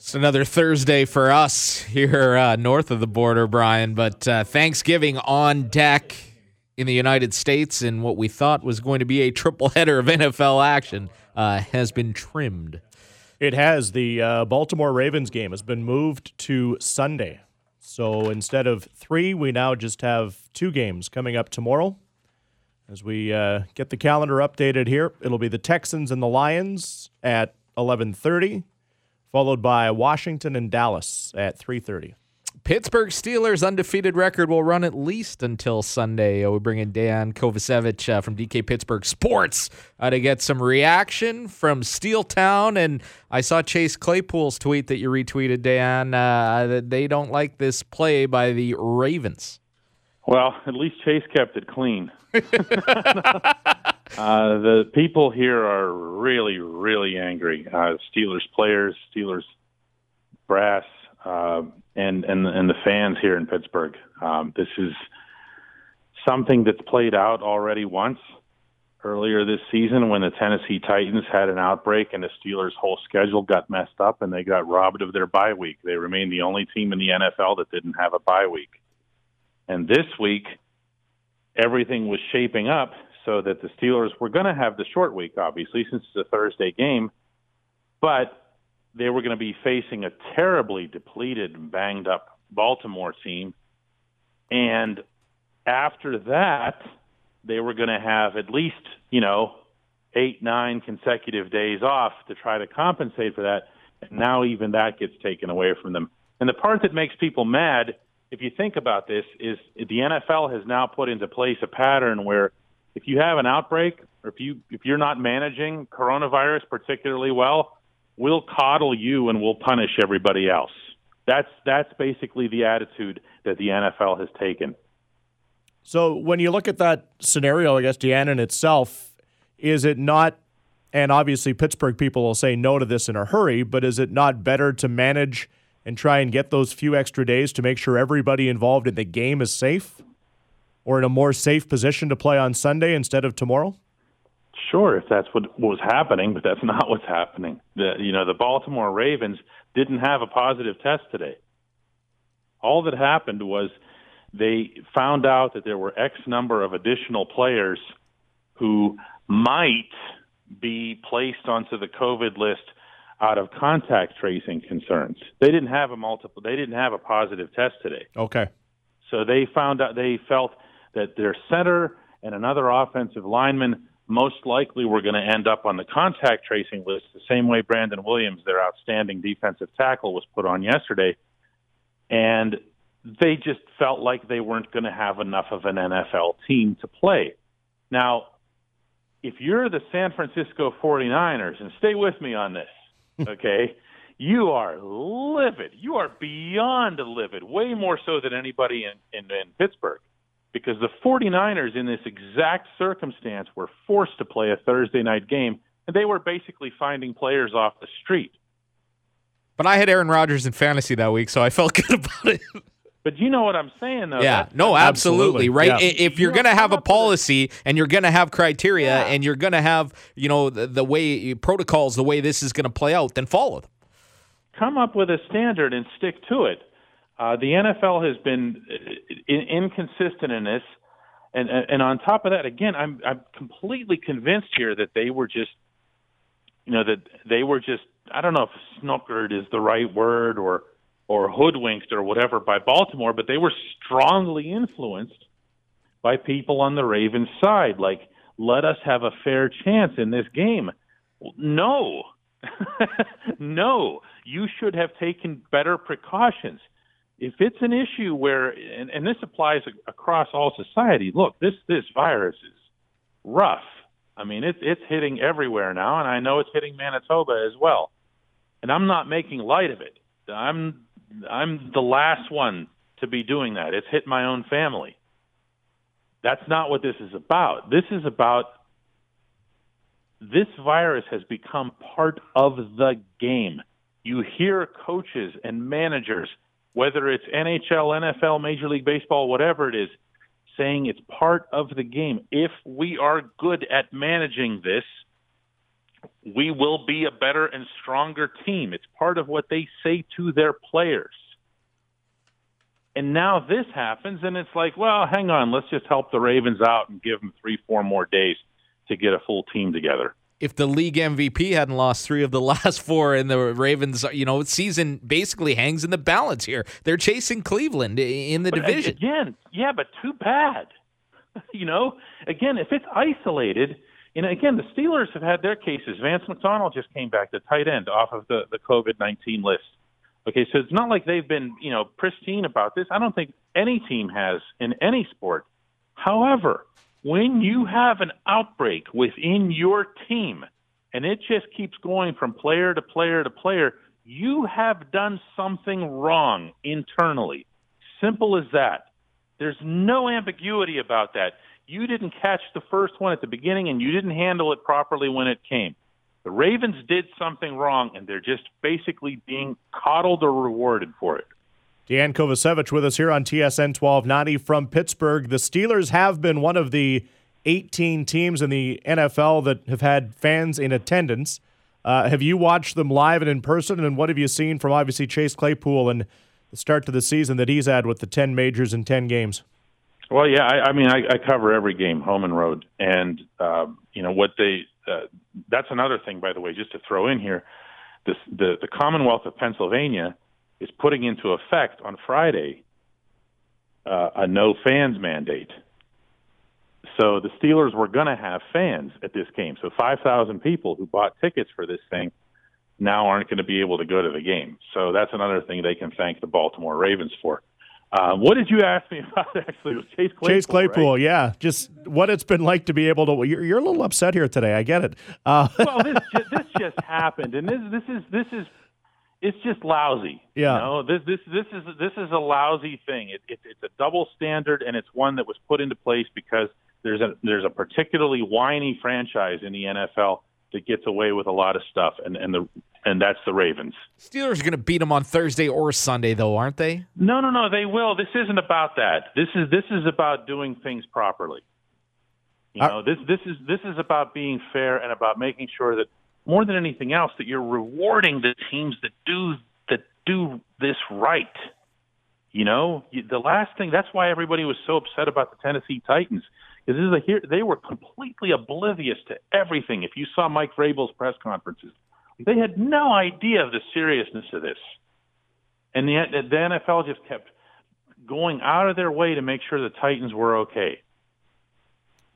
It's another Thursday for us here uh, north of the border, Brian. But uh, Thanksgiving on deck in the United States, and what we thought was going to be a triple header of NFL action uh, has been trimmed. It has. The uh, Baltimore Ravens game has been moved to Sunday. So instead of three, we now just have two games coming up tomorrow. As we uh, get the calendar updated here, it'll be the Texans and the Lions at 11:30 followed by Washington and Dallas at 3:30. Pittsburgh Steelers undefeated record will run at least until Sunday. We bring in Dan Kovacevic uh, from DK Pittsburgh Sports uh, to get some reaction from Steel Town. And I saw Chase Claypool's tweet that you retweeted, Dan, uh, that they don't like this play by the Ravens. Well, at least Chase kept it clean. Uh, the people here are really, really angry. Uh, Steelers players, Steelers brass, uh, and and and the fans here in Pittsburgh. Um, this is something that's played out already once earlier this season when the Tennessee Titans had an outbreak and the Steelers' whole schedule got messed up and they got robbed of their bye week. They remain the only team in the NFL that didn't have a bye week. And this week, everything was shaping up so that the Steelers were going to have the short week, obviously, since it's a Thursday game, but they were going to be facing a terribly depleted banged up Baltimore team. And after that, they were going to have at least, you know, eight, nine consecutive days off to try to compensate for that. And now even that gets taken away from them. And the part that makes people mad, if you think about this, is the NFL has now put into place a pattern where if you have an outbreak or if you if you're not managing coronavirus particularly well, we'll coddle you and we'll punish everybody else. That's that's basically the attitude that the NFL has taken. So when you look at that scenario, I guess Dejan in itself, is it not and obviously Pittsburgh people will say no to this in a hurry, but is it not better to manage and try and get those few extra days to make sure everybody involved in the game is safe? Or in a more safe position to play on Sunday instead of tomorrow? Sure, if that's what was happening, but that's not what's happening. The you know the Baltimore Ravens didn't have a positive test today. All that happened was they found out that there were X number of additional players who might be placed onto the COVID list out of contact tracing concerns. They didn't have a multiple. They didn't have a positive test today. Okay. So they found out. They felt that their center and another offensive lineman most likely were going to end up on the contact tracing list the same way Brandon Williams, their outstanding defensive tackle, was put on yesterday. And they just felt like they weren't going to have enough of an NFL team to play. Now, if you're the San Francisco 49ers, and stay with me on this, okay, you are livid. You are beyond livid, way more so than anybody in, in, in Pittsburgh because the 49ers in this exact circumstance were forced to play a Thursday night game and they were basically finding players off the street. But I had Aaron Rodgers in fantasy that week, so I felt good about it. But you know what I'm saying, though. Yeah, That's, no, absolutely, absolutely. right. Yeah. If you're going to have a a- policy and you're going to have criteria Yeah. and you're going to have, you know, the, the way protocols, the way this is going to play out, then follow them. come up with a standard and stick to it. Uh, the NFL has been uh, in, inconsistent in this, and and on top of that, again, I'm I'm completely convinced here that they were just, you know, that they were just I don't know if snookered is the right word or or hoodwinked or whatever by Baltimore, but they were strongly influenced by people on the Ravens side. Like, let us have a fair chance in this game. No, no, you should have taken better precautions. If it's an issue where, and, and this applies across all society, look, this this virus is rough. I mean, it's it's hitting everywhere now, and I know it's hitting Manitoba as well. And I'm not making light of it. I'm I'm the last one to be doing that. It's hit my own family. That's not what this is about. This is about this virus has become part of the game. You hear coaches and managers, whether it's NHL, NFL, Major League Baseball, whatever it is, saying it's part of the game. If we are good at managing this, we will be a better and stronger team. It's part of what they say to their players. And now this happens, and it's like, well, hang on, let's just help the Ravens out and give them three, four more days to get a full team together. If the league MVP hadn't lost three of the last four, and the Ravens, you know, season basically hangs in the balance here. They're chasing Cleveland in the but division. Again, yeah, but too bad. you know, again, if it's isolated, you know, again, the Steelers have had their cases. Vance McDonald just came back, the tight end, off of the, the COVID 19 list. Okay, so it's not like they've been, you know, pristine about this. I don't think any team has in any sport. However, when you have an outbreak within your team and it just keeps going from player to player to player, you have done something wrong internally. Simple as that. There's no ambiguity about that. You didn't catch the first one at the beginning and you didn't handle it properly when it came. The Ravens did something wrong, and they're just basically being coddled or rewarded for it. Dejan Kovacevic with us here on TSN 1290 from Pittsburgh. The Steelers have been one of the 18 teams in the NFL that have had fans in attendance. Uh, have you watched them live and in person? And what have you seen from obviously Chase Claypool and the start to the season that he's had with the 10 majors and 10 games? Well, yeah, I, I mean, I, I cover every game, home and road, and uh, you know what they uh, that's another thing, by the way, just to throw in here. This, the, the Commonwealth of Pennsylvania is putting into effect on Friday uh, a no fans mandate. So the Steelers were going to have fans at this game. So 5,000 people who bought tickets for this thing now aren't going to be able to go to the game. So that's another thing they can thank the Baltimore Ravens for. Uh, what did you ask me about? Actually, Chase Claypool. Chase Claypool, right? yeah. Just what it's been like to be able to. You're, you're a little upset here today. I get it. Uh, well, this just, this just happened, and this this is this is it's just lousy. Yeah. You know, this this this is this is a lousy thing. It, it, it's a double standard, and it's one that was put into place because there's a there's a particularly whiny franchise in the NFL that gets away with a lot of stuff, and and the and that's the Ravens. Steelers are going to beat them on Thursday or Sunday, though, aren't they? No, no, no. They will. This isn't about that. This is this is about doing things properly. You know, uh, this this is this is about being fair and about making sure that more than anything else that you're rewarding the teams that do that do this right. You know, the last thing that's why everybody was so upset about the Tennessee Titans because this is a, they were completely oblivious to everything. If you saw Mike Vrabel's press conferences, they had no idea of the seriousness of this. And the, the NFL just kept going out of their way to make sure the Titans were okay.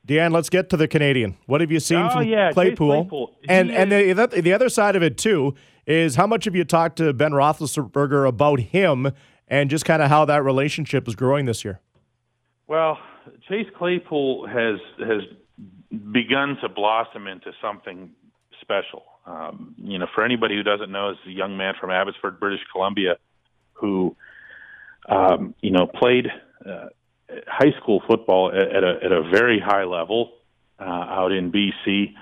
Dejan, let's get to the Canadian. What have you seen oh, from yeah, Claypool? Claypool. And and the, the other side of it too is how much have you talked to Ben Roethlisberger about him and just kind of how that relationship is growing this year? Well, Chase Claypool has has begun to blossom into something special. Um, you know, for anybody who doesn't know, is a young man from Abbotsford, British Columbia, who um, you know played uh, high school football at, at, a at a very high level uh, out in BC.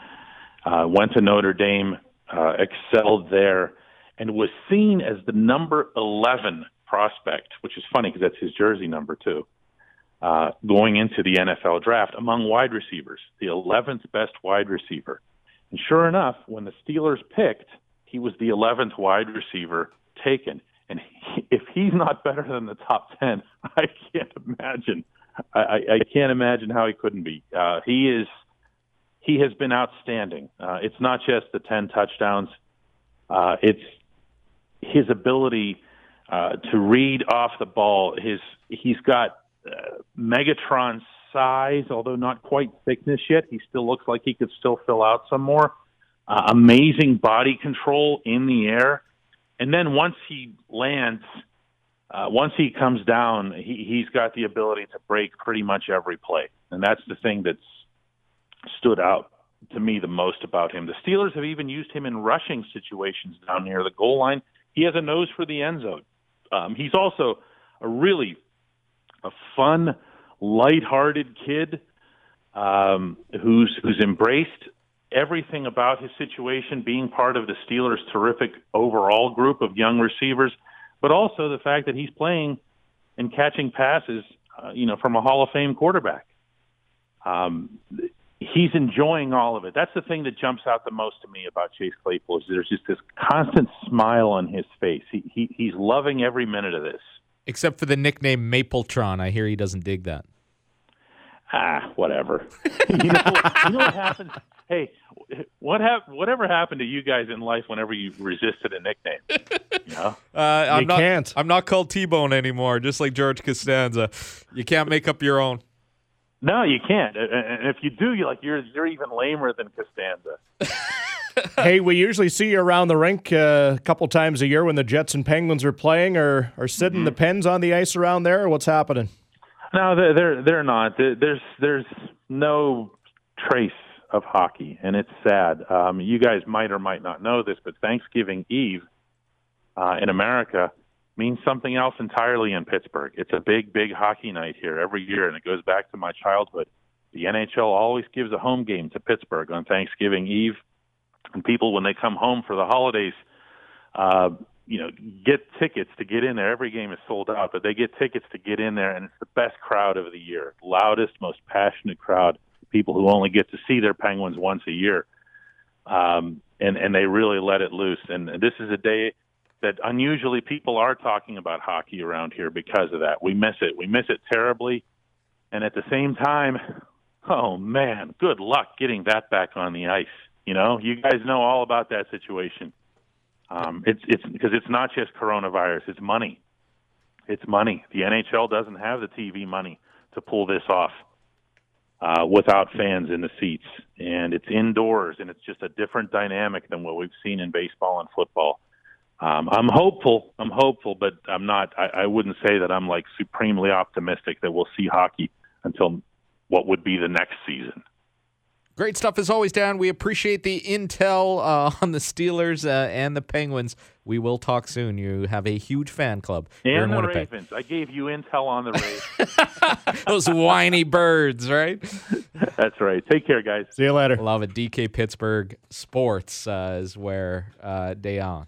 Uh, went to Notre Dame, uh, excelled there, and was seen as the number 11 prospect, which is funny because that's his jersey number too. Uh, going into the NFL draft among wide receivers, the 11th best wide receiver. And sure enough, when the Steelers picked, he was the 11th wide receiver taken. And he, if he's not better than the top 10, I can't imagine. I, I can't imagine how he couldn't be. Uh, he is. He has been outstanding. Uh, it's not just the 10 touchdowns. Uh, it's his ability uh, to read off the ball. His he's got uh, Megatron size, although not quite thickness yet. He still looks like he could still fill out some more. Uh, amazing body control in the air. And then once he lands, uh, once he comes down, he, he's got the ability to break pretty much every play. And that's the thing that's stood out to me the most about him. The Steelers have even used him in rushing situations down near the goal line. He has a nose for the end zone. Um, he's also a really a fun, light-hearted kid um, who's who's embraced everything about his situation, being part of the Steelers' terrific overall group of young receivers, but also the fact that he's playing and catching passes, uh, you know, from a Hall of Fame quarterback. Um, he's enjoying all of it. That's the thing that jumps out the most to me about Chase Claypool is there's just this constant smile on his face. He, he he's loving every minute of this. Except for the nickname Mapletron. I hear he doesn't dig that. Ah, whatever. you, know, you know what happens? Hey, what hap- Whatever happened to you guys in life whenever you resisted a nickname? You know, Uh, I'm You not, can't. I'm not called T-Bone anymore, just like George Costanza. You can't make up your own. no, you can't. And and if you do, you like you're you're even lamer than Costanza. hey, we usually see you around the rink uh, a couple times a year when the Jets and Penguins are playing, or or sitting the pens on the ice around there. What's happening? No, they're they're, they're not. There's there's no trace of hockey, and it's sad. Um, you guys might or might not know this, but Thanksgiving Eve uh, in America means something else entirely in Pittsburgh. It's a big, big hockey night here every year, and it goes back to my childhood. The NHL always gives a home game to Pittsburgh on Thanksgiving Eve, and people when they come home for the holidays. Uh, you know, get tickets to get in there. Every game is sold out, but they get tickets to get in there, and it's the best crowd of the year, loudest, most passionate crowd. People who only get to see their Penguins once a year, um, and and they really let it loose. And this is a day that unusually people are talking about hockey around here because of that. We miss it. We miss it terribly, and at the same time, oh man, good luck getting that back on the ice. You know, you guys know all about that situation. Um, it's it's because it's not just coronavirus; it's money. It's money. The NHL doesn't have the TV money to pull this off uh, without fans in the seats, and it's indoors, and it's just a different dynamic than what we've seen in baseball and football. Um, I'm hopeful. I'm hopeful, but I'm not. I, I wouldn't say that I'm like supremely optimistic that we'll see hockey until what would be the next season. Great stuff as always, Dan. We appreciate the intel uh, on the Steelers uh, and the Penguins. We will talk soon. You have a huge fan club here in And the Winnipeg. Ravens. I gave you intel on the Ravens. Those whiny birds, right? That's right. Take care, guys. See you later. Love it. DK Pittsburgh Sports uh, is where uh, Dejan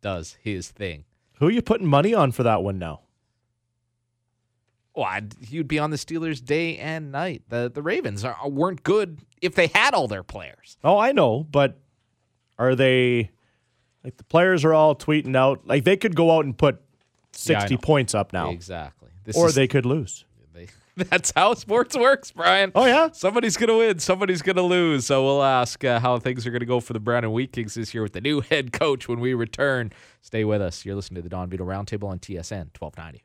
does his thing. Who are you putting money on for that one now? Well, I'd, he'd be on the Steelers day and night. The the Ravens are, weren't good if they had all their players. Oh, I know, but are they like the players are all tweeting out like they could go out and put 60 know. points up now Exactly. This or is- they could lose. they, that's how sports works, Brian. Oh yeah? Somebody's going to win. Somebody's going to lose. So we'll ask uh, how things are going to go for the Brandon Wheat Kings this year with the new head coach when we return. Stay with us. You're listening to the Don Vito Roundtable on TSN 1290.